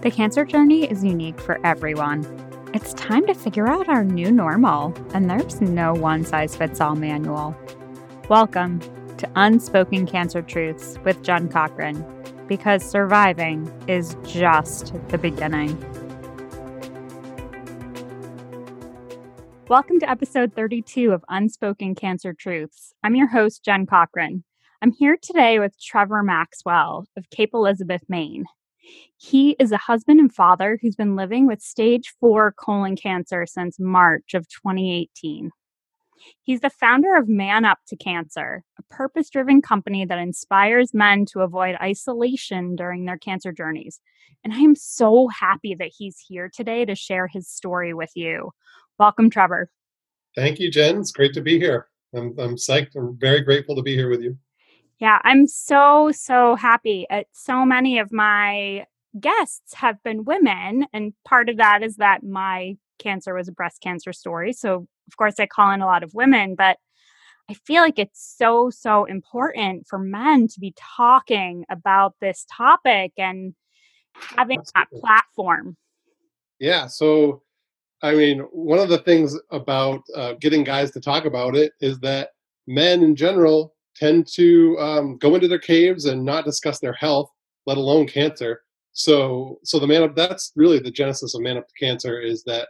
The cancer journey is unique for everyone. It's time to figure out our new normal, and there's no one size fits all manual. Welcome to Unspoken Cancer Truths with Jen Cochran, because surviving is just the beginning. Welcome to episode 32 of Unspoken Cancer Truths. I'm your host, Jen Cochran. I'm here today with Trevor Maxwell of Cape Elizabeth, Maine. He is a husband and father who's been living with stage four colon cancer since March of 2018. He's the founder of Man Up to Cancer, a purpose driven company that inspires men to avoid isolation during their cancer journeys. And I am so happy that he's here today to share his story with you. Welcome, Trevor. Thank you, Jen. It's great to be here. I'm, I'm psyched. I'm very grateful to be here with you. Yeah, I'm so, so happy. Uh, so many of my guests have been women. And part of that is that my cancer was a breast cancer story. So, of course, I call in a lot of women, but I feel like it's so, so important for men to be talking about this topic and having that platform. Yeah. So, I mean, one of the things about uh, getting guys to talk about it is that men in general tend to um, go into their caves and not discuss their health, let alone cancer. So, so the man up that's really the genesis of Man Up to Cancer is that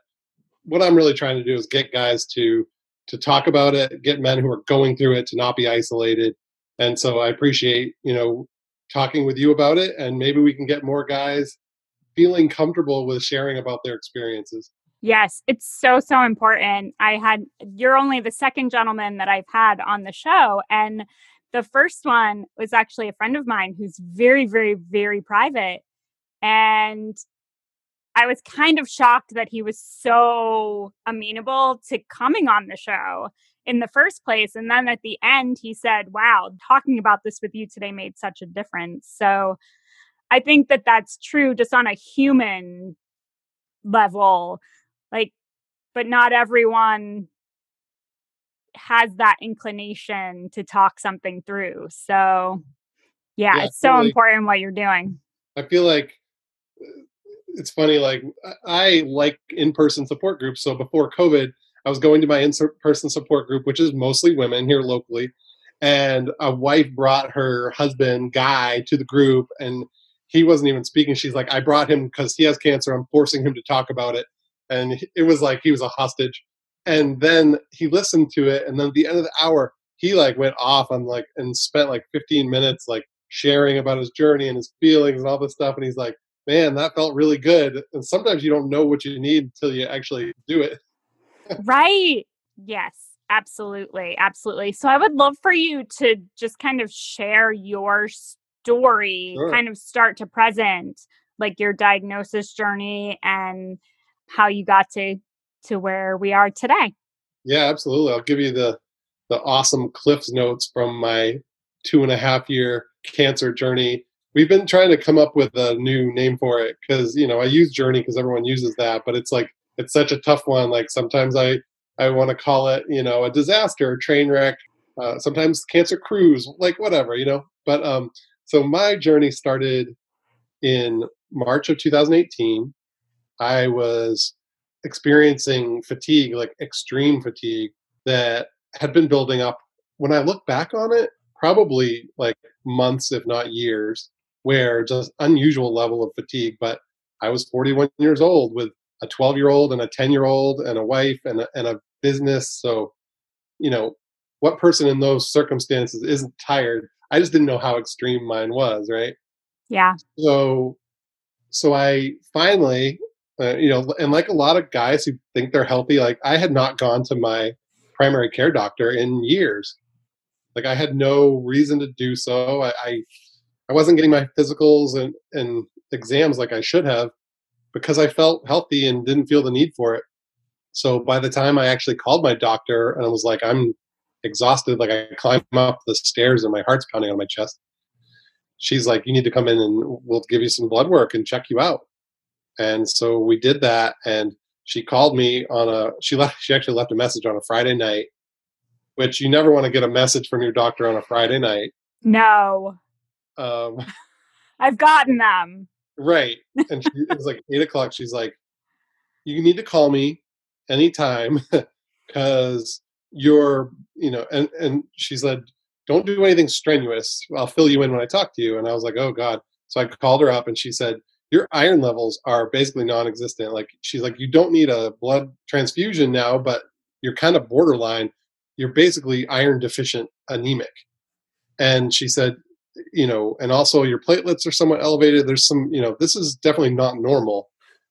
what I'm really trying to do is get guys to to talk about it, get men who are going through it to not be isolated. And so I appreciate you know talking with you about it, and maybe we can get more guys feeling comfortable with sharing about their experiences. Yes, it's so, so important. I had, you're only the second gentleman that I've had on the show. And the first one was actually a friend of mine who's very, very, very private. And I was kind of shocked that he was so amenable to coming on the show in the first place. And then at the end, he said, Wow, talking about this with you today made such a difference. So I think that that's true just on a human level like but not everyone has that inclination to talk something through so yeah, yeah it's so like, important what you're doing. I feel like uh, it's funny like i like in-person support groups so before covid i was going to my in-person support group which is mostly women here locally and a wife brought her husband guy to the group and he wasn't even speaking she's like i brought him because he has cancer i'm forcing him to talk about it and it was like he was a hostage. And then he listened to it, and then at the end of the hour, he like went off on like and spent like 15 minutes like sharing about his journey and his feelings and all this stuff. And he's like, "Man, that felt really good." And sometimes you don't know what you need until you actually do it. right. Yes. Absolutely. Absolutely. So I would love for you to just kind of share your story, sure. kind of start to present, like your diagnosis journey and how you got to to where we are today. Yeah, absolutely. I'll give you the the awesome Cliff's notes from my two and a half year cancer journey. We've been trying to come up with a new name for it because you know I use journey because everyone uses that, but it's like it's such a tough one. Like sometimes I I want to call it you know a disaster, a train wreck. Uh, sometimes cancer cruise, like whatever you know. But um, so my journey started in March of 2018 I was experiencing fatigue, like extreme fatigue, that had been building up. When I look back on it, probably like months, if not years, where just unusual level of fatigue. But I was 41 years old with a 12 year old and a 10 year old and a wife and a, and a business. So, you know, what person in those circumstances isn't tired? I just didn't know how extreme mine was, right? Yeah. So, so I finally uh, you know, and like a lot of guys who think they're healthy, like I had not gone to my primary care doctor in years. Like I had no reason to do so. I, I, I wasn't getting my physicals and, and exams like I should have because I felt healthy and didn't feel the need for it. So by the time I actually called my doctor and I was like, I'm exhausted, like I climb up the stairs and my heart's pounding on my chest. She's like, you need to come in and we'll give you some blood work and check you out. And so we did that and she called me on a she left she actually left a message on a Friday night, which you never want to get a message from your doctor on a Friday night. No. Um, I've gotten them. Right. And she, it was like eight o'clock. She's like, you need to call me anytime because you're, you know, and, and she said, don't do anything strenuous. I'll fill you in when I talk to you. And I was like, oh God. So I called her up and she said, your iron levels are basically non-existent. Like she's like, you don't need a blood transfusion now, but you're kind of borderline. You're basically iron deficient anemic. And she said, you know, and also your platelets are somewhat elevated. There's some, you know, this is definitely not normal.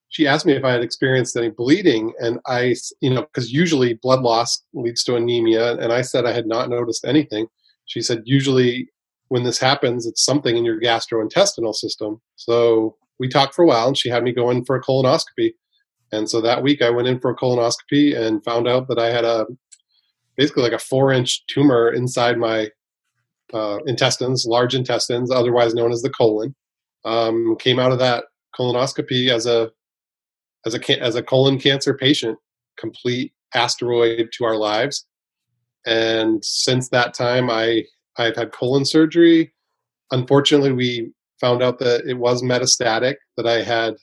She asked me if I had experienced any bleeding, and I, you know, because usually blood loss leads to anemia, and I said I had not noticed anything. She said usually when this happens, it's something in your gastrointestinal system. So we talked for a while, and she had me go in for a colonoscopy. And so that week I went in for a colonoscopy and found out that I had a basically like a four inch tumor inside my uh, intestines, large intestines, otherwise known as the colon. Um, came out of that colonoscopy as a as a as a colon cancer patient, complete asteroid to our lives. And since that time, I I've had colon surgery. Unfortunately, we found out that it was metastatic, that I had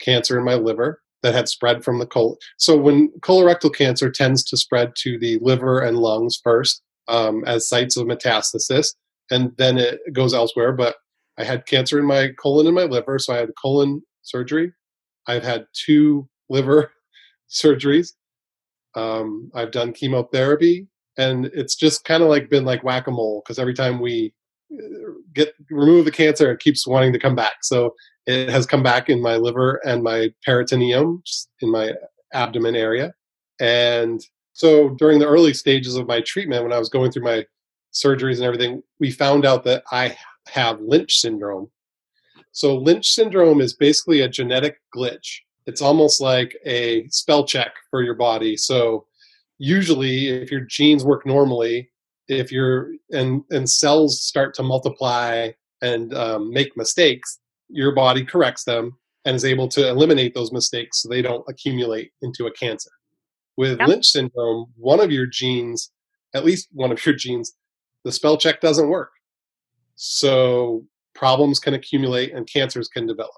cancer in my liver that had spread from the colon. So when colorectal cancer tends to spread to the liver and lungs first, um, as sites of metastasis, and then it goes elsewhere. But I had cancer in my colon and my liver, so I had colon surgery. I've had two liver surgeries. Um, I've done chemotherapy, and it's just kind of like been like whack a mole because every time we get remove the cancer, it keeps wanting to come back. So it has come back in my liver and my peritoneum, in my abdomen area, and so during the early stages of my treatment, when I was going through my surgeries and everything, we found out that I have Lynch syndrome. So Lynch syndrome is basically a genetic glitch. It's almost like a spell check for your body. So usually if your genes work normally, if you're and and cells start to multiply and um, make mistakes, your body corrects them and is able to eliminate those mistakes so they don't accumulate into a cancer. With yep. Lynch syndrome, one of your genes, at least one of your genes, the spell check doesn't work. So problems can accumulate and cancers can develop.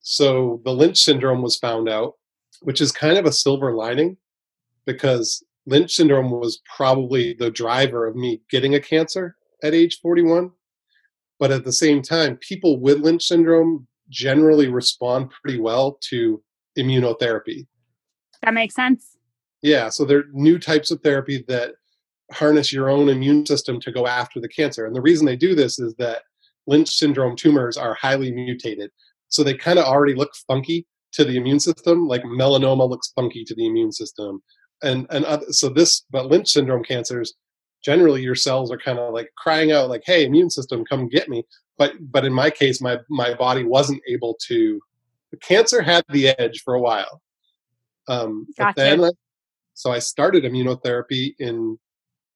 So the Lynch syndrome was found out, which is kind of a silver lining because Lynch syndrome was probably the driver of me getting a cancer at age 41. But at the same time, people with Lynch syndrome generally respond pretty well to immunotherapy. That makes sense. Yeah, so there are new types of therapy that harness your own immune system to go after the cancer. And the reason they do this is that Lynch syndrome tumors are highly mutated. So they kind of already look funky to the immune system, like melanoma looks funky to the immune system. And and other, so this but Lynch syndrome cancers generally your cells are kind of like crying out like hey immune system come get me but but in my case my my body wasn't able to the cancer had the edge for a while um, gotcha. But then, so I started immunotherapy in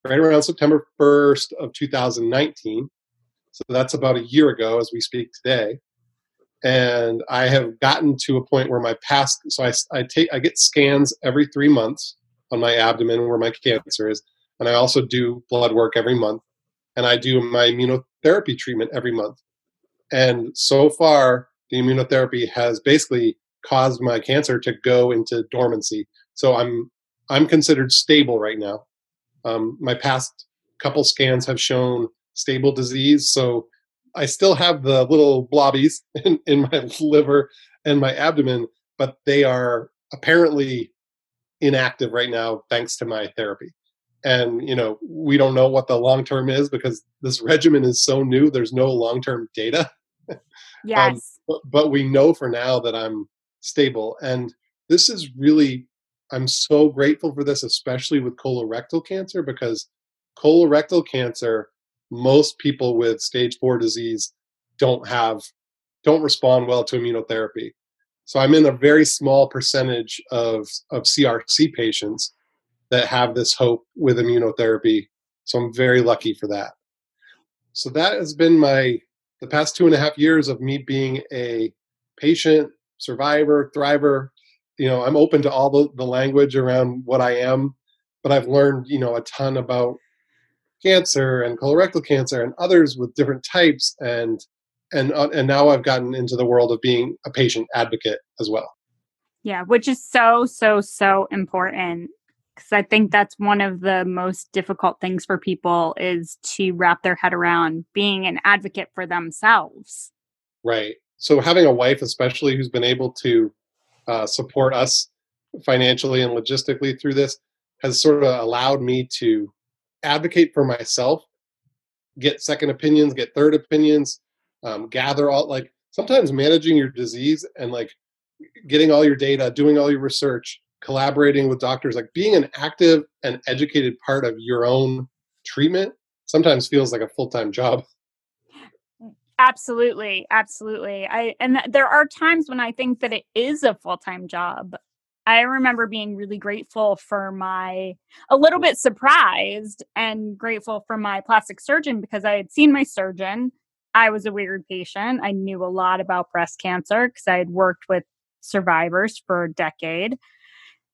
right around September 1st of 2019. So that's about a year ago as we speak today. And I have gotten to a point where my past, so I, I take, I get scans every three months on my abdomen where my cancer is. And I also do blood work every month. And I do my immunotherapy treatment every month. And so far, the immunotherapy has basically caused my cancer to go into dormancy. So I'm I'm considered stable right now. Um, my past couple scans have shown stable disease, so I still have the little blobbies in, in my liver and my abdomen, but they are apparently inactive right now thanks to my therapy. And you know, we don't know what the long term is because this regimen is so new. There's no long term data. Um, yes. Um, but, but we know for now that I'm stable. And this is really, I'm so grateful for this, especially with colorectal cancer, because colorectal cancer, most people with stage four disease don't have, don't respond well to immunotherapy. So I'm in a very small percentage of, of CRC patients that have this hope with immunotherapy. So I'm very lucky for that. So that has been my the past two and a half years of me being a patient survivor, thriver. You know, I'm open to all the, the language around what I am, but I've learned, you know, a ton about cancer and colorectal cancer and others with different types and and uh, and now I've gotten into the world of being a patient advocate as well. Yeah, which is so so so important because I think that's one of the most difficult things for people is to wrap their head around being an advocate for themselves. Right. So having a wife, especially who's been able to uh, support us financially and logistically through this, has sort of allowed me to advocate for myself, get second opinions, get third opinions, um, gather all like sometimes managing your disease and like getting all your data, doing all your research, collaborating with doctors, like being an active and educated part of your own treatment sometimes feels like a full-time job. Absolutely, absolutely. I and th- there are times when I think that it is a full-time job. I remember being really grateful for my a little bit surprised and grateful for my plastic surgeon because I had seen my surgeon. I was a weird patient. I knew a lot about breast cancer because I had worked with survivors for a decade.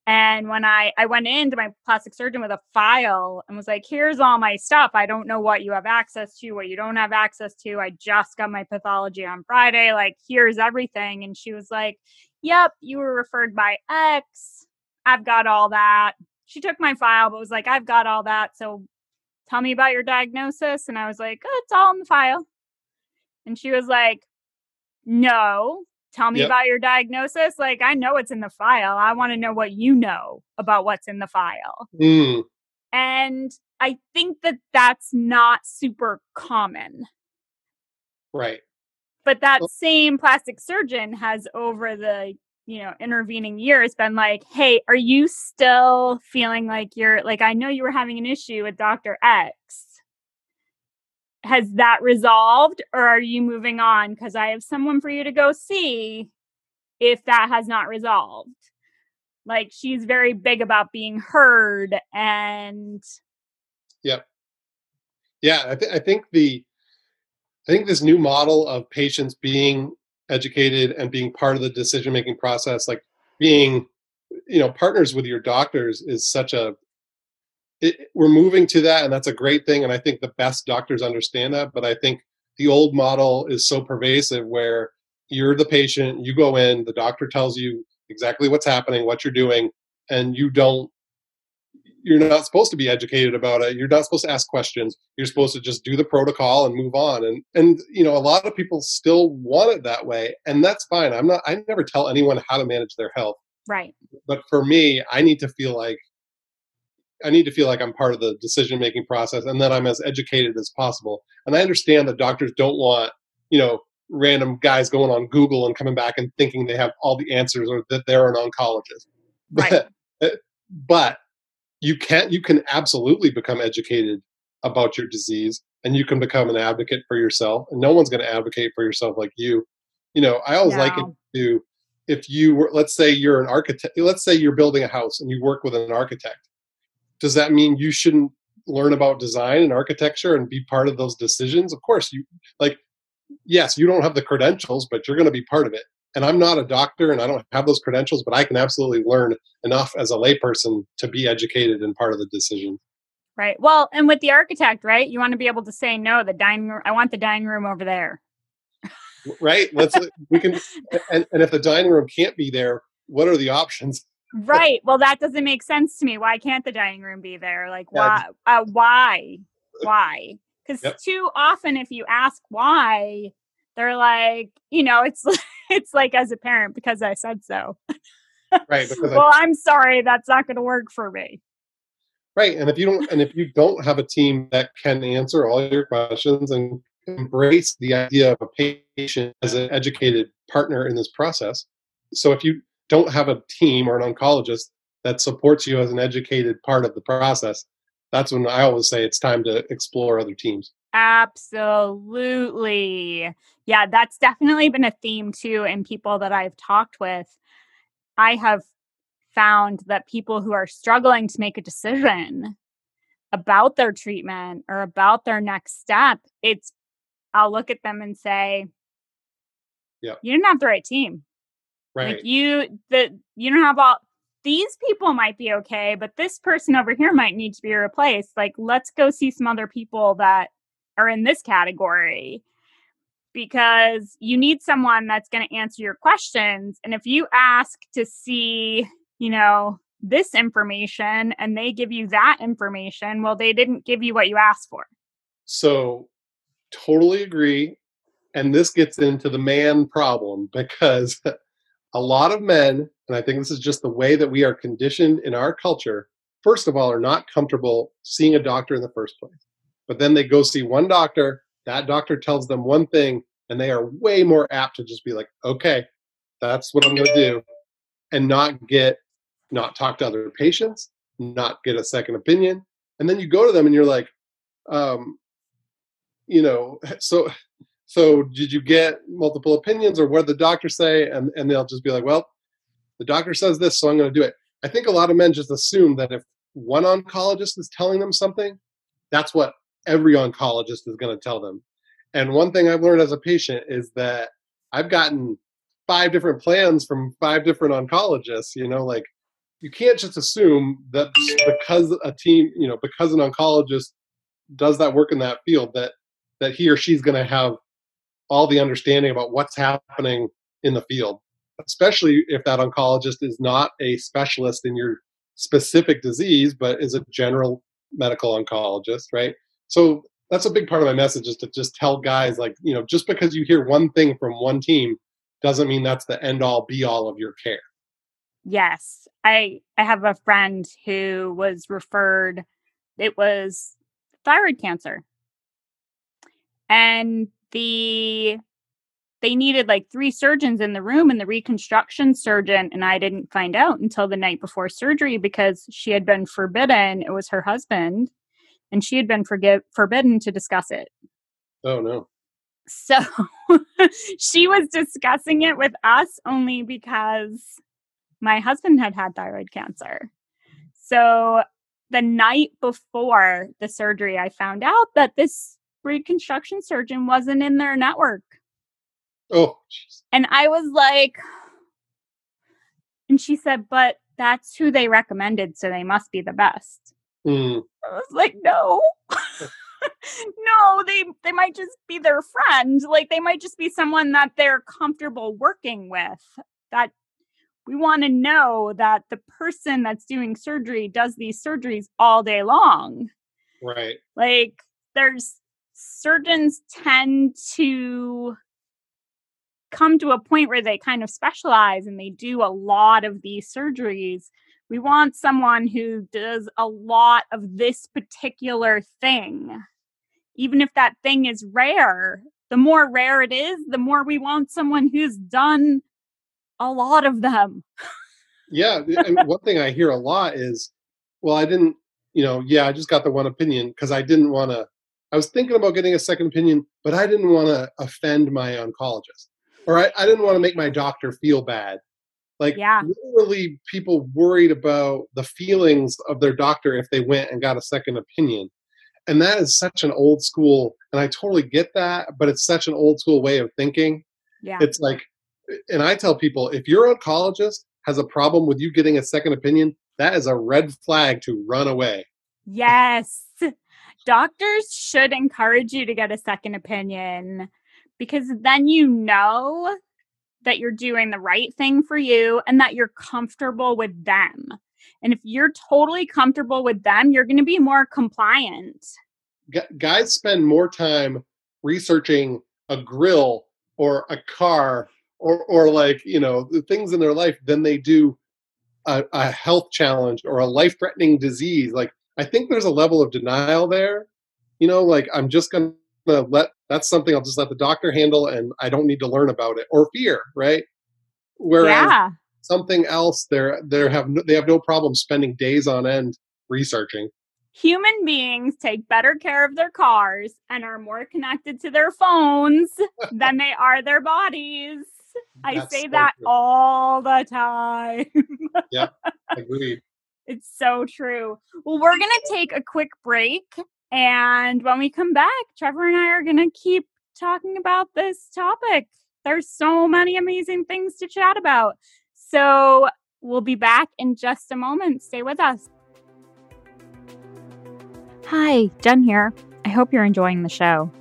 And when I, I went into my plastic surgeon with a file and was like, here's all my stuff. I don't know what you have access to, what you don't have access to. I just got my pathology on Friday. Like, here's everything. And she was like, yep, you were referred by X. I've got all that. She took my file, but was like, I've got all that. So tell me about your diagnosis. And I was like, oh, it's all in the file. And she was like, no, tell me yep. about your diagnosis. Like, I know it's in the file. I want to know what you know about what's in the file. Mm. And I think that that's not super common. Right. But that well, same plastic surgeon has over the you know intervening years been like hey are you still feeling like you're like i know you were having an issue with dr x has that resolved or are you moving on? Because i have someone for you to go see if that has not resolved. Like she's very big about being heard and yep. Yeah i, th- I think the i think this new model of patients being educated and being part of the decision making process like being you know partners with your doctors is such a it, we're moving to that, and that's a great thing. And I think the best doctors understand that. But I think the old model is so pervasive where you're the patient, you go in, the doctor tells you exactly what's happening, what you're doing, and you don't you're not supposed to be educated about it. You're not supposed to ask questions. You're supposed to just do the protocol and move on. And and you know, a lot of people still want it that way, and that's fine. I'm not I never tell anyone how to manage their health. Right. But for me, I need to feel like I need to feel like I'm part of the decision making process and that I'm as educated as possible. And I understand that doctors don't want, you know, random guys going on Google and coming back and thinking they have all the answers or that they're an oncologist. Right. But, but you can you can absolutely become educated about your disease and you can become an advocate for yourself and no one's going to advocate for yourself like you. You know, I always no. like it to if you were let's say you're an architect let's say you're building a house and you work with an architect does that mean you shouldn't learn about design and architecture and be part of those decisions? Of course you like yes you don't have the credentials but you're going to be part of it. And i'm not a doctor and i don't have those credentials but i can absolutely learn enough as a layperson to be educated and part of the decision. Right. Well and with the architect right? You want to be able to say no the dining room i want the dining room over there. Right. Let's we can and, and if the dining room can't be there what are the options right. Well that doesn't make sense to me. Why can't the dining room be there? Like why uh, why? Why? Because yep. too often if you ask why they're like you know it's it's like as a parent because i said so. Right well I, i'm sorry that's not going to work for me. Right and if you don't and if you don't have a team that can answer all your questions and embrace the idea of a patient as an educated partner in this process so if you don't have a team or an oncologist that supports you as an educated part of the process, that's when I always say it's time to explore other teams. Absolutely. Yeah, that's definitely been a theme too in people that I've talked with. I have found that people who are struggling to make a decision about their treatment or about their next step, it's I'll look at them and say, yeah. You didn't have the right team. Right. Like you the you don't have all these people might be okay, but this person over here might need to be replaced. Like let's go see some other people that are in this category. because you need someone that's going to answer your questions. And if you ask to see, you know, this information and they give you that information, well, they didn't give you what you asked for. So, totally agree. And this gets into the man problem because a lot of men, and I think this is just the way that we are conditioned in our culture, first of all, are not comfortable seeing a doctor in the first place. But then they go see one doctor, that doctor tells them one thing, and they are way more apt to just be like, okay, that's what I'm going to do, and not get, not talk to other patients, not get a second opinion. And then you go to them and you're like, um, you know, so so did you get multiple opinions or what did the doctor say? And, and they'll just be like well the doctor says this so i'm going to do it. I think a lot of men just assume that if one oncologist is telling them something that's what every oncologist is going to tell them. And one thing i've learned as a patient is that i've gotten five different plans from five different oncologists you know like you can't just assume that because a team you know because an oncologist does that work in that field that that he or she's going to have all the understanding about what's happening in the field, especially if that oncologist is not a specialist in your specific disease, but is a general medical oncologist, right? So that's a big part of my message is to just tell guys like, you know, just because you hear one thing from one team doesn't mean that's the end all be all of your care. Yes. I I have a friend who was referred it was thyroid cancer. And the they needed like three surgeons in the room and the reconstruction surgeon and i didn't find out until the night before surgery because she had been forbidden it was her husband and she had been forgive, forbidden to discuss it. Oh no. So she was discussing it with us only because my husband had had thyroid cancer. So the night before the surgery i found out that this reconstruction surgeon wasn't in their network. Oh, geez. and I was like, and she said, but that's who they recommended, so they must be the best. Mm. I was like, no. no, they they might just be their friend. Like they might just be someone that they're comfortable working with. That we want to know that the person that's doing surgery does these surgeries all day long. Right. Like there's surgeons tend to come to a point where they kind of specialize and they do a lot of these surgeries. We want someone who does a lot of this particular thing. Even if that thing is rare, the more rare it is, the more we want someone who's done a lot of them. yeah. One thing I hear a lot is, well, I didn't, you know, yeah, I just got the one opinion because I didn't want to I was thinking about getting a second opinion, but I didn't want to offend my oncologist or I, I didn't want to make my doctor feel bad. Like, yeah. literally, people worried about the feelings of their doctor if they went and got a second opinion. And that is such an old school, and I totally get that, but it's such an old school way of thinking. Yeah. It's like, and I tell people if your oncologist has a problem with you getting a second opinion, that is a red flag to run away. Yes doctors should encourage you to get a second opinion because then you know that you're doing the right thing for you and that you're comfortable with them. And if you're totally comfortable with them, you're going to be more compliant. Guys spend more time researching a grill or a car or, or like, you know, the things in their life than they do a, a health challenge or a life threatening disease. Like, I think there's a level of denial there. You know, like I'm just gonna let that's something I'll just let the doctor handle, and I don't need to learn about it or fear, right? Whereas yeah. something else, they're they have no, they have no problem spending days on end researching. Human beings take better care of their cars and are more connected to their phones than they are their bodies. I say so that true. all the time. yeah, agreed. It's so true. Well, we're going to take a quick break. And when we come back, Trevor and I are going to keep talking about this topic. There's so many amazing things to chat about. So we'll be back in just a moment. Stay with us. Hi, Jen here. I hope you're enjoying the show.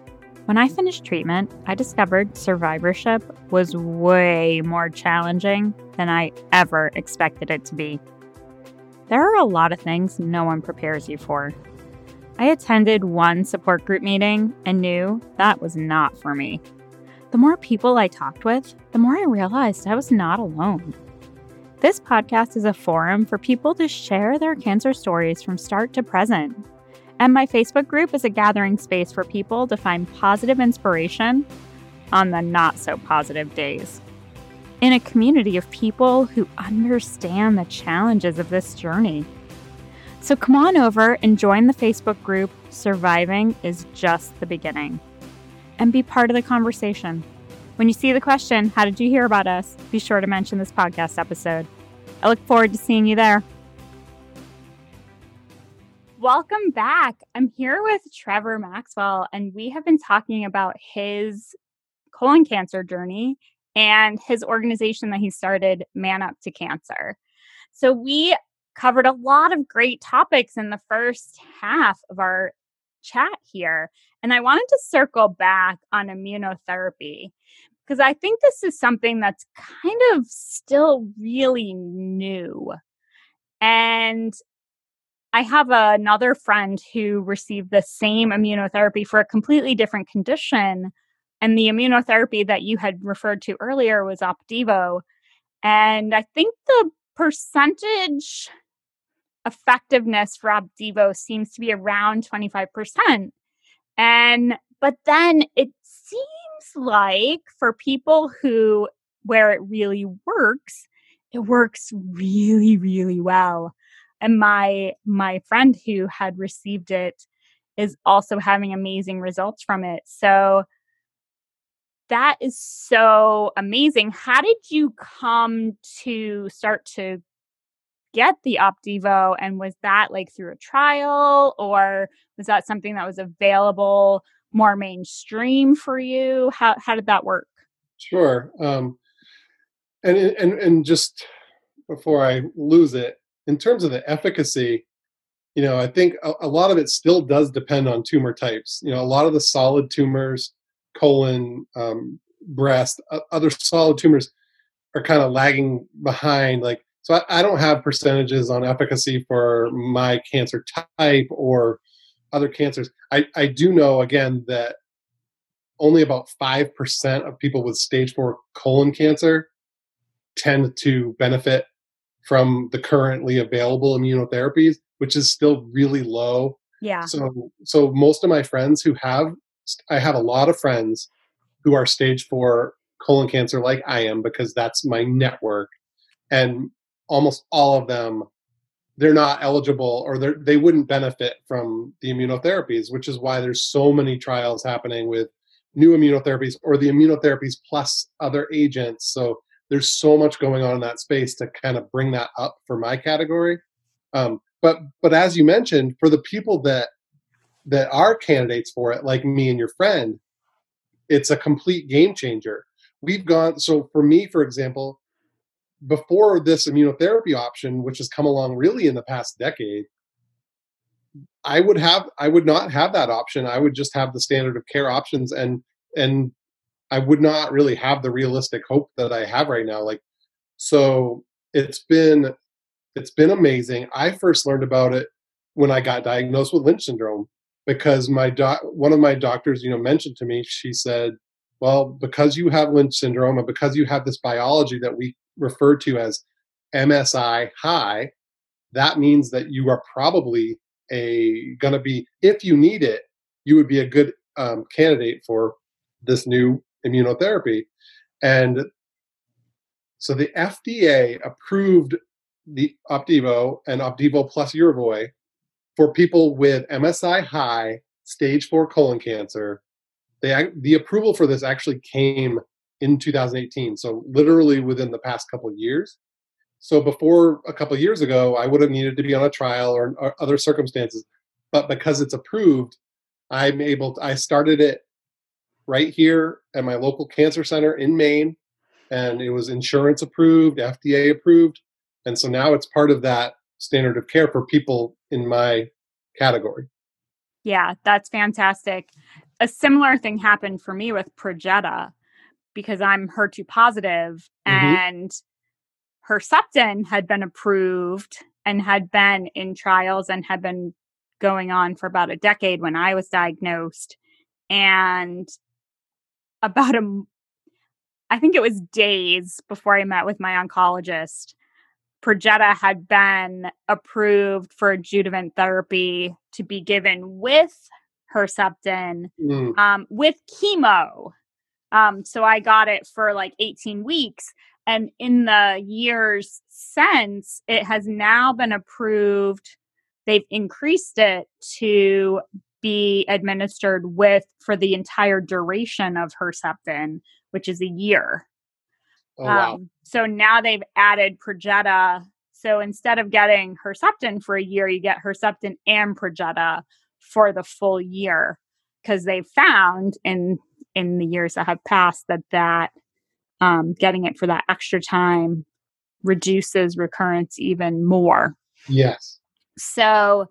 When I finished treatment, I discovered survivorship was way more challenging than I ever expected it to be. There are a lot of things no one prepares you for. I attended one support group meeting and knew that was not for me. The more people I talked with, the more I realized I was not alone. This podcast is a forum for people to share their cancer stories from start to present and my Facebook group is a gathering space for people to find positive inspiration on the not so positive days. In a community of people who understand the challenges of this journey. So come on over and join the Facebook group Surviving is Just the Beginning and be part of the conversation. When you see the question, How did you hear about us? be sure to mention this podcast episode. I look forward to seeing you there. Welcome back. I'm here with Trevor Maxwell, and we have been talking about his colon cancer journey and his organization that he started, Man Up to Cancer. So, we covered a lot of great topics in the first half of our chat here. And I wanted to circle back on immunotherapy because I think this is something that's kind of still really new. And I have another friend who received the same immunotherapy for a completely different condition. And the immunotherapy that you had referred to earlier was Opdivo. And I think the percentage effectiveness for Opdivo seems to be around 25%. And but then it seems like for people who where it really works, it works really, really well and my my friend who had received it is also having amazing results from it so that is so amazing. How did you come to start to get the opdivo? And was that like through a trial or was that something that was available more mainstream for you? How how did that work? Sure um and and and just before i lose it in terms of the efficacy, you know, I think a, a, lot of it still does depend on tumor types. You know, a lot of the solid tumors, colon, um, breast, uh, other solid tumors are kind of lagging behind. Like, so I, I don't have percentages on efficacy for my cancer type or other cancers. I, I do know again that only about 5% of people with stage four colon cancer tend to benefit from the currently available immunotherapies, which is still really low. Yeah. So so most of my friends who have I have a lot of friends who are stage 4 colon cancer like I am because that's my network and almost all of them they're not eligible or they they wouldn't benefit from the immunotherapies, which is why there's so many trials happening with new immunotherapies or the immunotherapies plus other agents. So there's so much going on in that space to kind of bring that up for my category. Um, but but as you mentioned, for the people that that are candidates for it, like me and your friend, it's a complete game changer. We've gone so for me, for example, before this immunotherapy option, which has come along really in the past decade, I would have I would not have that option. I would just have the standard of care options and and I would not really have the realistic hope that I have right now. Like, so it's been it's been amazing. I first learned about it when I got diagnosed with Lynch syndrome because my doc, one of my doctors, you know, mentioned to me. She said, "Well, because you have Lynch syndrome and because you have this biology that we refer to as MSI high, that means that you are probably a going to be if you need it, you would be a good um, candidate for this new immunotherapy. And so the FDA approved the Opdivo and Opdivo plus Yervoy for people with MSI high stage four colon cancer. They, the approval for this actually came in 2018, so literally within the past couple years. So before a couple years ago, I would have needed to be on a trial or, or other circumstances, but because it's approved, I'm able. To, I started it right here at my local cancer center in Maine, and it was insurance approved, FDA approved, and so now it's part of that standard of care for people in my category. Yeah, that's fantastic. a similar thing happened for me with Perjeta because I'm HER2 positive Mhm. and Herceptin had been approved and had been in trials and had been going on for about a decade when I was diagnosed. And about a, I think it was days before I met with my oncologist, Perjeta had been approved for adjuvant therapy to be given with Herceptin Mm, um, with chemo. Um, so I got it for like 18 weeks. And in the years since, it has now been approved. They've increased it to be administered with for the entire duration of Herceptin, which is a year. Oh wow. Um, so now they've added Perjeta. So instead of getting Herceptin for a year, you get Herceptin and Perjeta for the full year because they've found in in the years that have passed that that um, getting it for that extra time reduces recurrence even more. Yes. So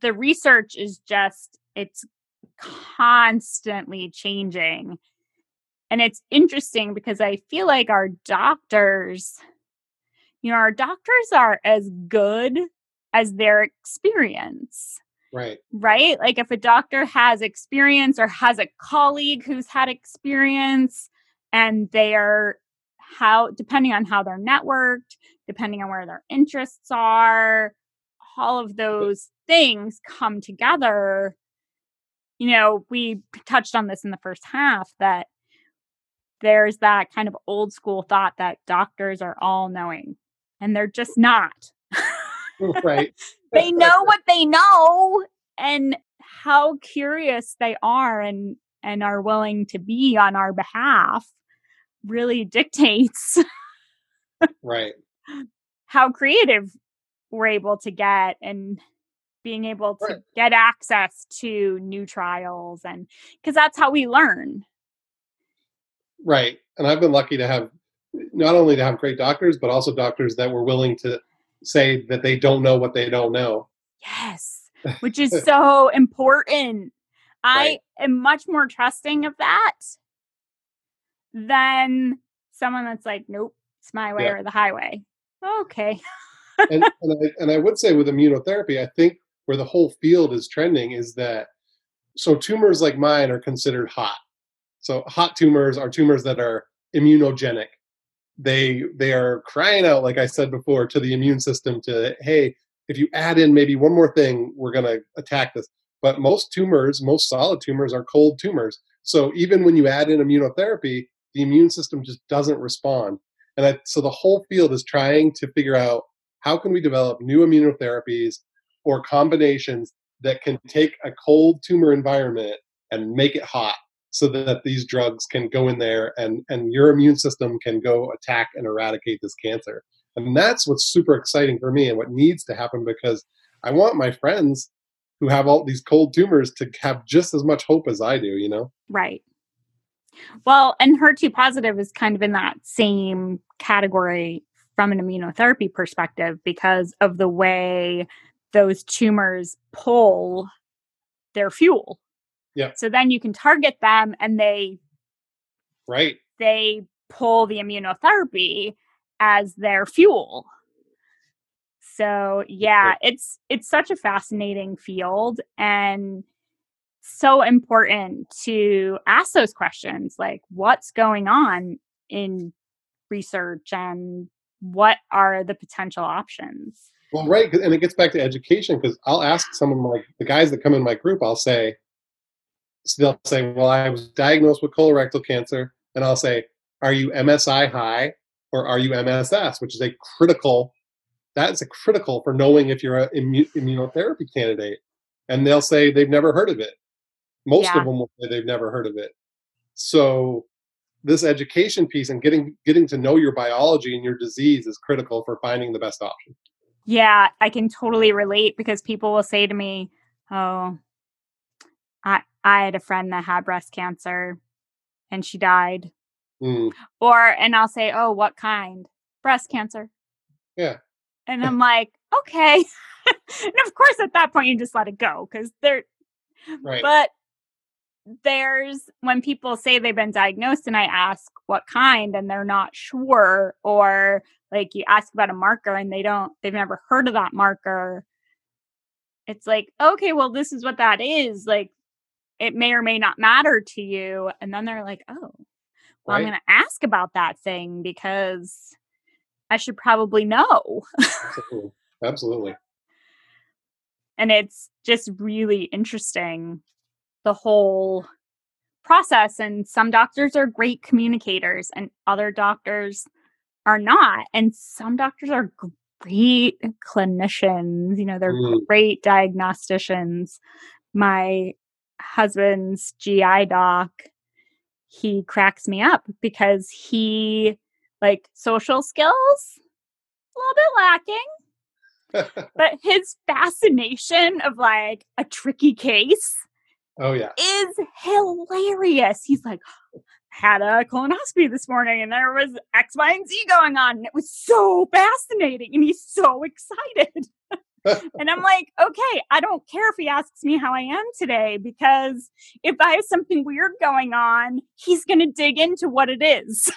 the research is just it's constantly changing. And it's interesting because I feel like our doctors, you know, our doctors are as good as their experience, Right. right? Like if a doctor has experience or has a colleague who's had experience and they are how depending on how they're networked, depending on where their interests are, all of those things come together. You know, we touched on this in the first half that there's that kind of old school thought that doctors are all knowing, and they're just not. right. they know what they know and how curious they are and and are willing to be on our behalf really dictates Right. how creative we're able to get and being able to Right. get access to new trials and because that's how we learn Right. And I've been lucky to have not only to have great doctors, but also doctors that were willing to say that they don't know what they don't know. yes which is so important i Right. am much more trusting of that than someone that's like nope it's my way Yeah. or the highway okay and, and, I, and I would say with immunotherapy, I think where the whole field is trending is that so tumors like mine are considered hot. So hot tumors are tumors that are immunogenic. They they are crying out, like I said before, to the immune system to hey, if you add in maybe one more thing, we're gonna attack this. But most tumors, most solid tumors, are cold tumors. So even when you add in immunotherapy, the immune system just doesn't respond. And I, so the whole field is trying to figure out how can we develop new immunotherapies or combinations that can take a cold tumor environment and make it hot so that these drugs can go in there and, and your immune system can go attack and eradicate this cancer. And that's what's super exciting for me and what needs to happen because I want my friends who have all these cold tumors to have just as much hope as I do, you know? right well and HER2 positive is kind of in that same category from an immunotherapy perspective because of the way those tumors pull their fuel Yeah. so then you can target them and they Right. they pull the immunotherapy as their fuel. So yeah, it's it's such a fascinating field and so important to ask those questions like what's going on in research and what are the potential options. Well, right and it gets back to education because I'll ask some of my the guys that come in my group. I'll say, so they'll say, "Well, I was diagnosed with colorectal cancer," and I'll say, "Are you MSI high or are you MSS?" Which is a critical. That's a critical for knowing if you're an immu- immunotherapy candidate. And they'll say they've never heard of it. Most Yeah. of them will say they've never heard of it. So this education piece and getting getting to know your biology and your disease is critical for finding the best option. Yeah, I can totally relate because people will say to me, "Oh, I I had a friend that had breast cancer and she died." Mm, Or and I'll say, "Oh, what kind?" Breast cancer. Yeah. And I'm like, "Okay." and of course at that point you just let it go cuz they're right. but there's when people say they've been diagnosed and I ask what kind and they're not sure or like you ask about a marker and they don't they've never heard of that marker it's like okay well this is what that is like it may or may not matter to you and then they're like oh well right. i'm going to ask about that thing because i should probably know absolutely. absolutely and it's just really interesting the whole process and some doctors are great communicators and other doctors are not and some doctors are great clinicians you know they're mm. great diagnosticians my husband's gi doc he cracks me up because he like social skills a little bit lacking but his fascination of like a tricky case Oh yeah. Is hilarious. He's like, had a colonoscopy this morning and there was X, Y, and Z going on. And it was so fascinating. And he's so excited. and I'm like, okay, I don't care if he asks me how I am today because if I have something weird going on, he's going to dig into what it is.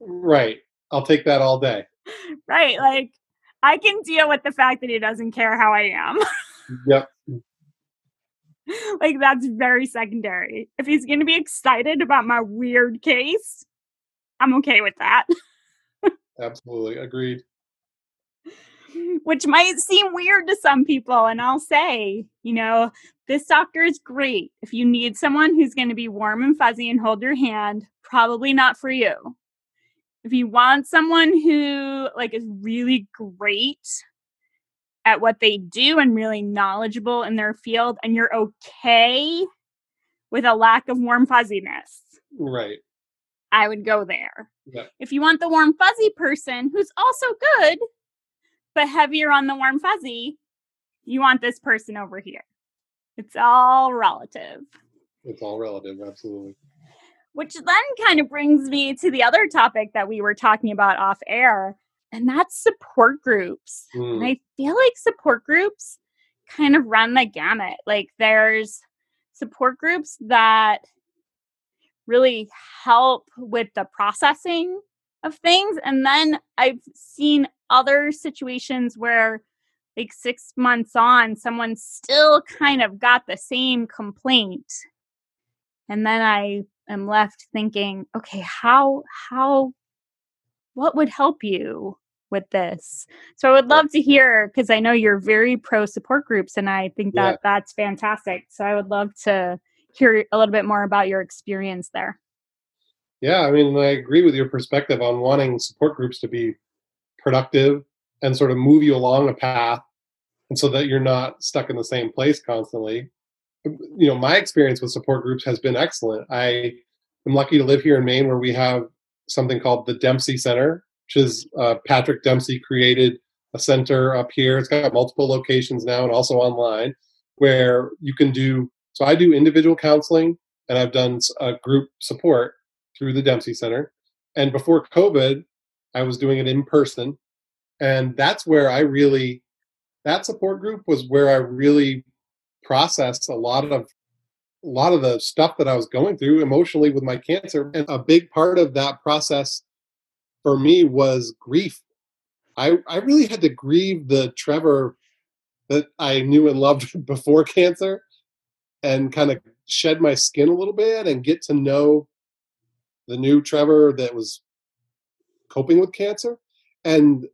Right. I'll take that all day. Right. Like, I can deal with the fact that he doesn't care how I am. yep. like that's very secondary. If he's going to be excited about my weird case, I'm okay with that. Absolutely. Agreed. Which might seem weird to some people. And I'll say, you know, this doctor is great. If you need someone who's going to be warm and fuzzy and hold your hand, probably not for you. If you want someone who like is really great at what they do and really knowledgeable in their field and you're okay with a lack of warm fuzziness. Right. I would go there. Yeah. If you want the warm fuzzy person who's also good, but heavier on the warm fuzzy, you want this person over here. It's all relative. It's all relative, absolutely. Which then kind of brings me to the other topic that we were talking about off air and that's support groups. Mm. And I feel like support groups kind of run the gamut. Like there's support groups that really help with the processing of things. And then I've seen other situations where, like six months on, someone still kind of got the same complaint. And then I am left thinking, okay, how, how what would help you with this? So I would love to hear because I know you're very pro support groups and I think that yeah. that's fantastic. So I would love to hear a little bit more about your experience there. Yeah, I mean, I agree with your perspective on wanting support groups to be productive and sort of move you along a path and so that you're not stuck in the same place constantly. You know, my experience with support groups has been excellent. I am lucky to live here in Maine where we have something called the Dempsey Center, which is uh, Patrick Dempsey created a center up here. It's got multiple locations now and also online where you can do. So I do individual counseling and I've done a group support through the Dempsey Center. And before COVID, I was doing it in person. And that's where I really, that support group was where I really processed a lot of a lot of the stuff that I was going through emotionally with my cancer. And a big part of that process for me was grief. I, I really had to grieve the Trevor that I knew and loved before cancer and kind of shed my skin a little bit and get to know the new Trevor that was coping with cancer. And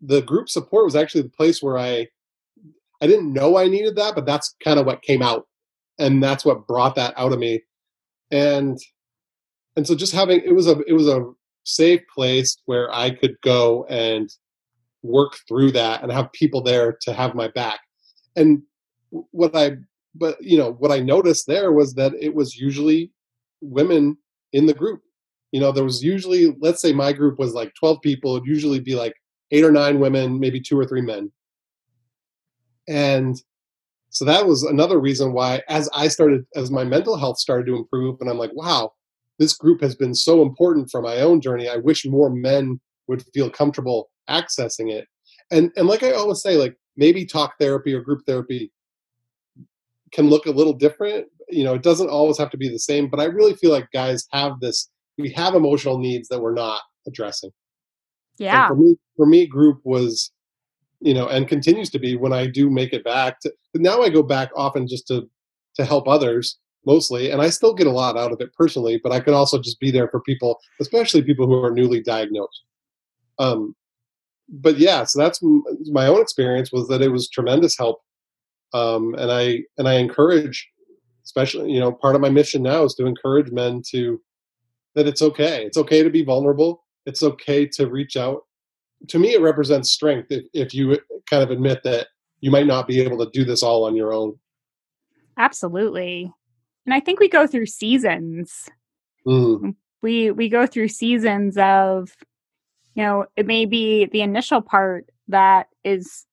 the group support was actually the place where I I didn't know I needed that, but that's kind of what came out and that's what brought that out of me and and so just having it was a it was a safe place where i could go and work through that and have people there to have my back and what i but you know what i noticed there was that it was usually women in the group. You know there was usually let's say my group was like 12 people it'd usually be like eight or nine women maybe two or three men. And so that was another reason why as i started as my mental health started to improve and i'm like wow this group has been so important for my own journey i wish more men would feel comfortable accessing it. And and like i always say like maybe talk therapy or group therapy can look a little different you know, it doesn't always have to be the same, but I really feel like guys have this, we have emotional needs that we're not addressing. Yeah. for me, for me, group was, you know, and continues to be when I do make it back. To, now I go back often just to to help others mostly, and I still get a lot out of it personally. But I can also just be there for people, especially people who are newly diagnosed. Um, but yeah, so that's my own experience was that it was tremendous help, um, and I and I encourage, especially you know, part of my mission now is to encourage men to that it's okay. It's okay to be vulnerable it's okay to reach out. To me, it represents strength if, if you kind of admit that you might not be able to do this all on your own. Absolutely. And I think we go through seasons. Mm. We we go through seasons of, you know, it may be the initial part that is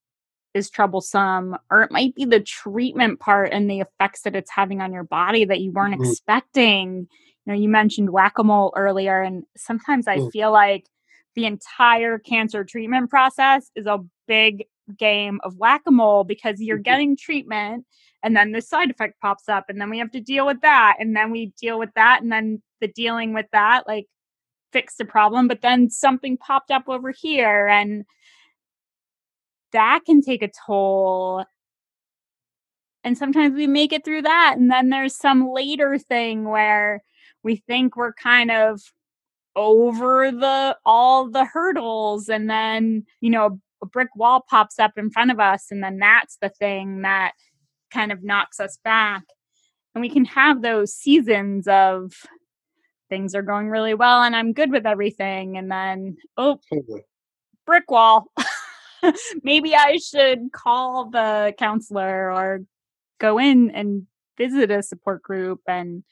is troublesome, or it might be the treatment part and the effects that it's having on your body that you weren't mm-hmm. expecting you know you mentioned whack-a-mole earlier and sometimes i mm. feel like the entire cancer treatment process is a big game of whack-a-mole because you're mm-hmm. getting treatment and then the side effect pops up and then we have to deal with that and then we deal with that and then the dealing with that like fix the problem but then something popped up over here and that can take a toll and sometimes we make it through that and then there's some later thing where we think we're kind of over the all the hurdles and then you know a brick wall pops up in front of us and then that's the thing that kind of knocks us back and we can have those seasons of things are going really well and i'm good with everything and then oh brick wall maybe i should call the counselor or go in and visit a support group and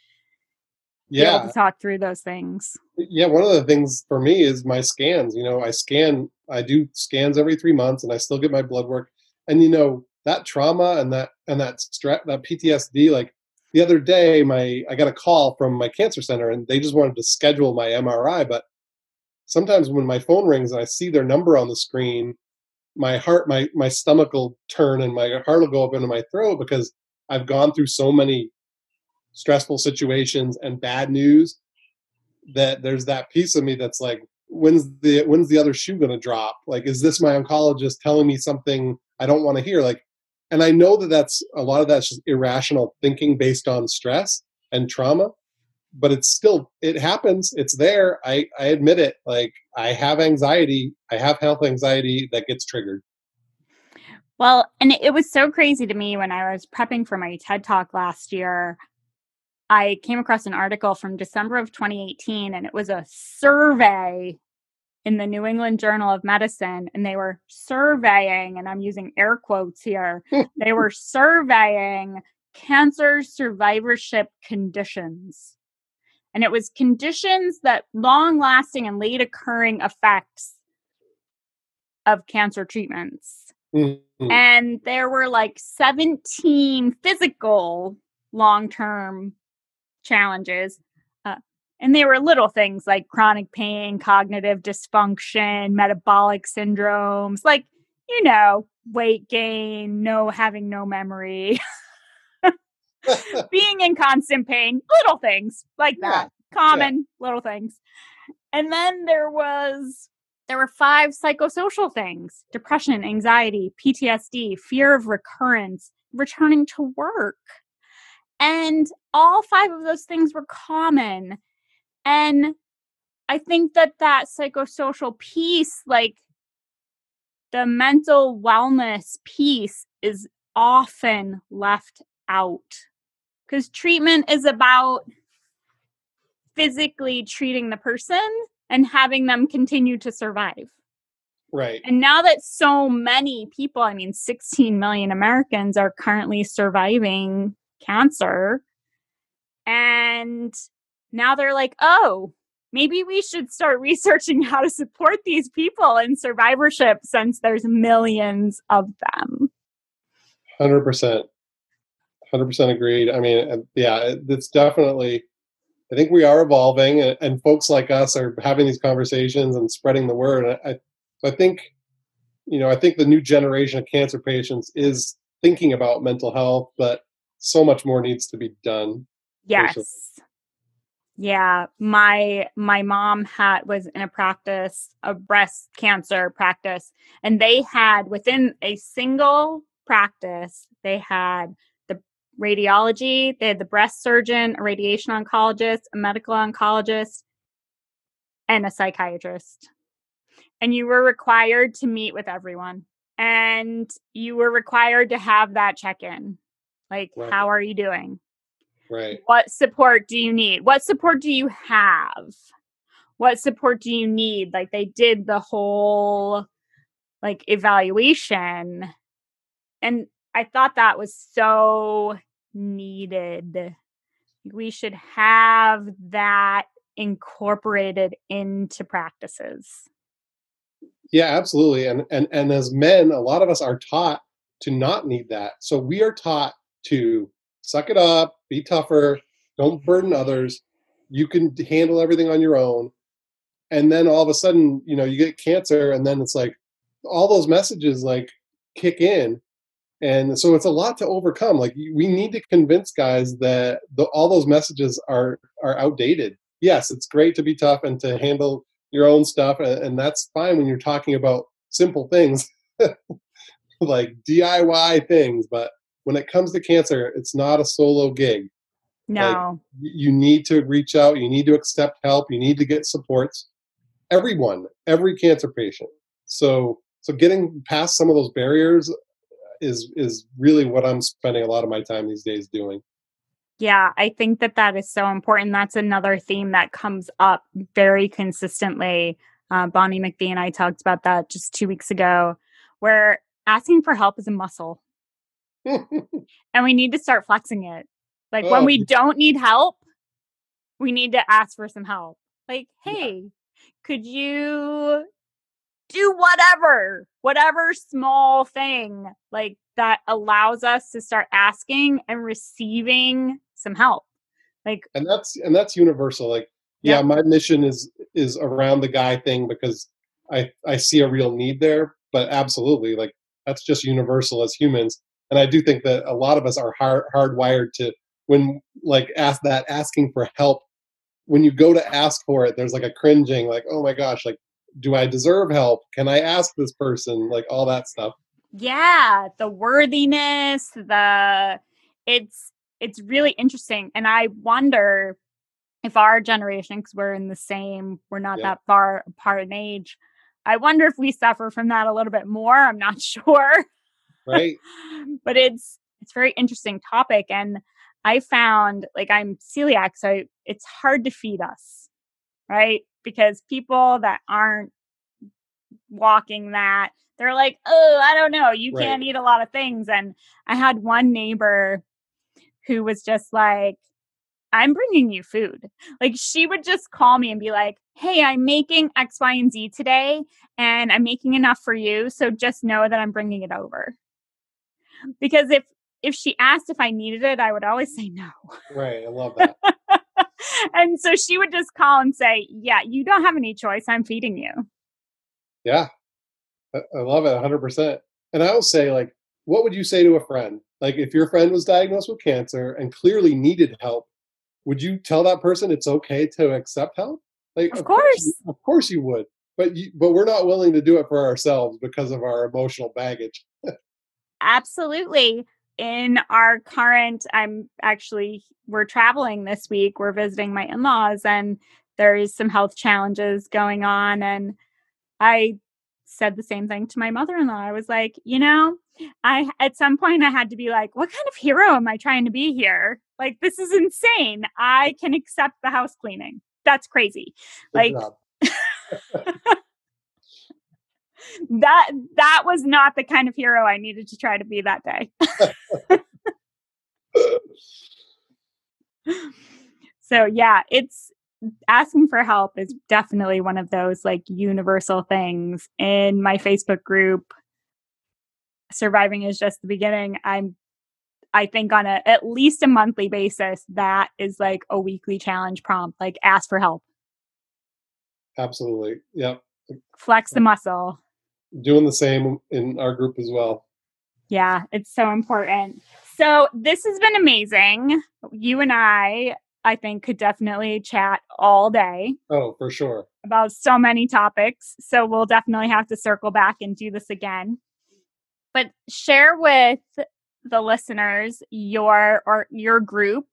yeah. be able to talk through those things. Yeah, one of the things for me is my scans. You know, I scan, I do scans every three months, and I still get my blood work. And you know that trauma and that and that stress, that PTSD. Like the other day, my I got a call from my cancer center, and they just wanted to schedule my MRI. But sometimes when my phone rings and I see their number on the screen, my heart, my my stomach will turn, and my heart will go up into my throat because I've gone through so many stressful situations and bad news that there's that piece of me that's like when's the when's the other shoe going to drop? Like is this my oncologist telling me something i don't want to hear? Like and i know that that's a lot of that's just irrational thinking based on stress and trauma but it's still it happens it's there i i admit it like i have anxiety i have health anxiety that gets triggered well and it was so crazy to me when i was prepping for my ted talk last year I came across an article from December of 2018, and it was a survey in the New England Journal of Medicine, and they were surveying, and I'm using air quotes here, hmm. they were surveying cancer survivorship conditions. And it was conditions that long lasting and late occurring effects of cancer treatments. Mm-hmm. And there were like 17 physical long term challenges. Uh, and they were little things like chronic pain, cognitive dysfunction, metabolic syndromes, like, you know, weight gain, no having no memory, being in constant pain, little things like yeah. that, common yeah. little things. And then there was there were five psychosocial things depression, anxiety, PTSD, fear of recurrence, returning to work, and all five of those things were common. And I think that that psychosocial piece, like the mental wellness piece, is often left out because treatment is about physically treating the person and having them continue to survive. Right. And now that so many people, I mean, 16 million Americans are currently surviving cancer. And now they're like, oh, maybe we should start researching how to support these people in survivorship since there's millions of them. 100%. 100% agreed. I mean, yeah, it's definitely, I think we are evolving and, and folks like us are having these conversations and spreading the word. I, I think, you know, I think the new generation of cancer patients is thinking about mental health, but so much more needs to be done. Yes. Yeah, my my mom had was in a practice, a breast cancer practice, and they had within a single practice, they had radiology, they had the breast surgeon, a radiation oncologist, a medical oncologist, and a psychiatrist. And you were required to meet with everyone. And you were required to have that check-in. Like, right. how are you doing? Right. What support do you need? What support do you have? What support do you need? Like they did the whole like evaluation. And I thought that was so needed. We should have that incorporated into practices. Yeah, absolutely. And and and as men, a lot of us are taught to not need that. So we are taught to suck it up, be tougher, don't burden others. You can handle everything on your own. And then all of a sudden, you know, you get cancer, and then it's like all those messages like kick in. And so it's a lot to overcome. Like we need to convince guys that the, all those messages are are outdated. Yes, it's great to be tough and to handle your own stuff, and, and that's fine when you're talking about simple things like DIY things. But when it comes to cancer, it's not a solo gig. No. Like, you need to reach out, you need to accept help, you need to get supports. Everyone, every cancer patient. So so getting past some of those barriers is is really what I'm spending a lot of my time these days doing. Yeah, I think that that is so important. That's another theme that comes up very consistently. Uh, Bonnie McBee and I talked about that just two weeks ago, where asking for help is a muscle. and we need to start flexing it. Like oh. when we don't need help, we need to ask for some help. Like, hey, yeah. could you do whatever, whatever small thing like that allows us to start asking and receiving some help. Like And that's and that's universal. Like yeah, yeah my mission is is around the guy thing because I I see a real need there, but absolutely like that's just universal as humans and I do think that a lot of us are hard hardwired to when like ask that asking for help when you go to ask for it there's like a cringing like oh my gosh like do I deserve help? Can I ask this person? Like all that stuff. Yeah the worthiness the it's it's really interesting and I wonder if our generation because we're in the same we're not yeah. that far apart in age I wonder if we suffer from that a little bit more I'm not sure. Right. But it's it's very interesting topic and i found like i'm celiac so it's hard to feed us right because people that aren't walking that they're like oh i don't know you right. can't eat a lot of things and i had one neighbor who was just like I'm bringing you food. Like she would just call me and be like, Hey, I'm making X, Y, and Z today, and I'm making enough for you. So just know that I'm bringing it over because if if she asked if I needed it, I would always say no. Right. I love that. and so she would just call and say, Yeah, you don't have any choice. I'm feeding you. Yeah. I love it 100%. And I will say, like, what would you say to a friend? Like, if your friend was diagnosed with cancer and clearly needed help, would you tell that person it's okay to accept help? Like, of, of course. course. of course you would. But you, but we're not willing to do it for ourselves because of our emotional baggage. absolutely in our current i'm actually we're traveling this week we're visiting my in-laws and there is some health challenges going on and i said the same thing to my mother-in-law. I was like you know i at some point i had to be like what kind of hero am i trying to be here? Like this is insane. I can accept the house cleaning. That's crazy Good like that that was not the kind of hero I needed to try to be that day. so yeah, it's asking for help is definitely one of those like universal things in my Facebook group. Surviving is just the beginning. I'm I think on a at least a monthly basis that is like a weekly challenge prompt like ask for help. Absolutely. Yep. Flex the muscle doing the same in our group as well. Yeah, it's so important. So this has been amazing. You and I, I think, could definitely chat all day. Oh, for sure. About so many topics. So we'll definitely have to circle back and do this again. But share with the listeners your or your group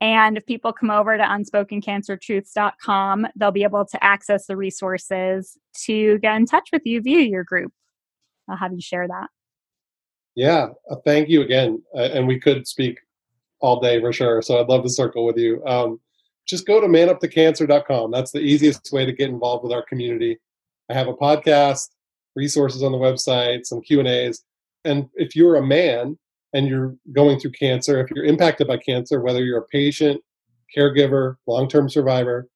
and if people come over to unspokencancertruths.com, they'll be able to access the resources to get in touch with you via your group. I'll have you share that. Yeah, uh, thank you again. Uh, and we could speak all day for sure. So I'd love to circle with you. Um, just go to manuptocancer.com. That's the easiest way to get involved with our community. I have a podcast, resources on the website, some Q and A's. And if you're a man and you're going through cancer, if you're impacted by cancer, whether you're a patient, caregiver, long-term survivor,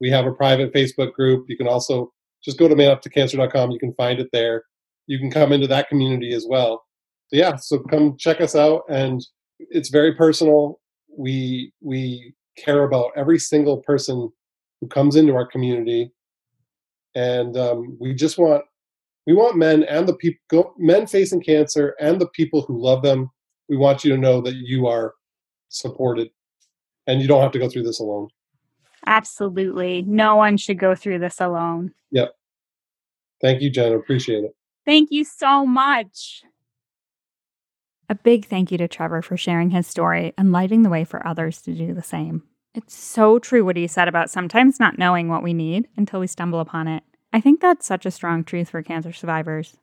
we have a private Facebook group. You can also just go to manuptocancer.com. You can find it there. You can come into that community as well yeah, so come check us out, and it's very personal. We we care about every single person who comes into our community, and um, we just want we want men and the people men facing cancer and the people who love them. We want you to know that you are supported, and you don't have to go through this alone. Absolutely, no one should go through this alone. Yep. Thank you, Jen. Appreciate it. Thank you so much. A big thank you to Trevor for sharing his story and lighting the way for others to do the same. It's so true what he said about sometimes not knowing what we need until we stumble upon it. I think that's such a strong truth for cancer survivors.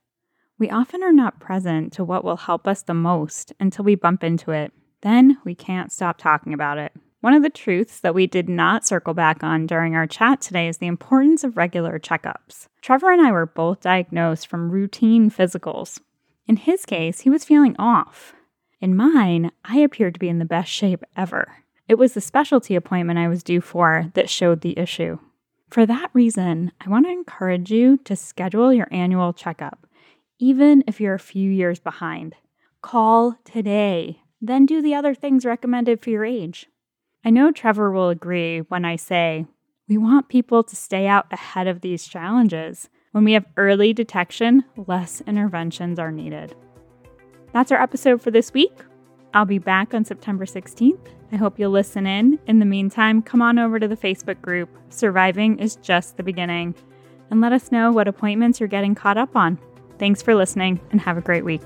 We often are not present to what will help us the most until we bump into it. Then we can't stop talking about it. One of the truths that we did not circle back on during our chat today is the importance of regular checkups. Trevor and I were both diagnosed from routine physicals, in his case, he was feeling off. In mine, I appeared to be in the best shape ever. It was the specialty appointment I was due for that showed the issue. For that reason, I want to encourage you to schedule your annual checkup, even if you're a few years behind. Call today, then do the other things recommended for your age. I know Trevor will agree when I say we want people to stay out ahead of these challenges when we have early detection, less interventions are needed. That's our episode for this week. I'll be back on September 16th. I hope you'll listen in. In the meantime, come on over to the Facebook group, Surviving is Just the Beginning, and let us know what appointments you're getting caught up on. Thanks for listening and have a great week.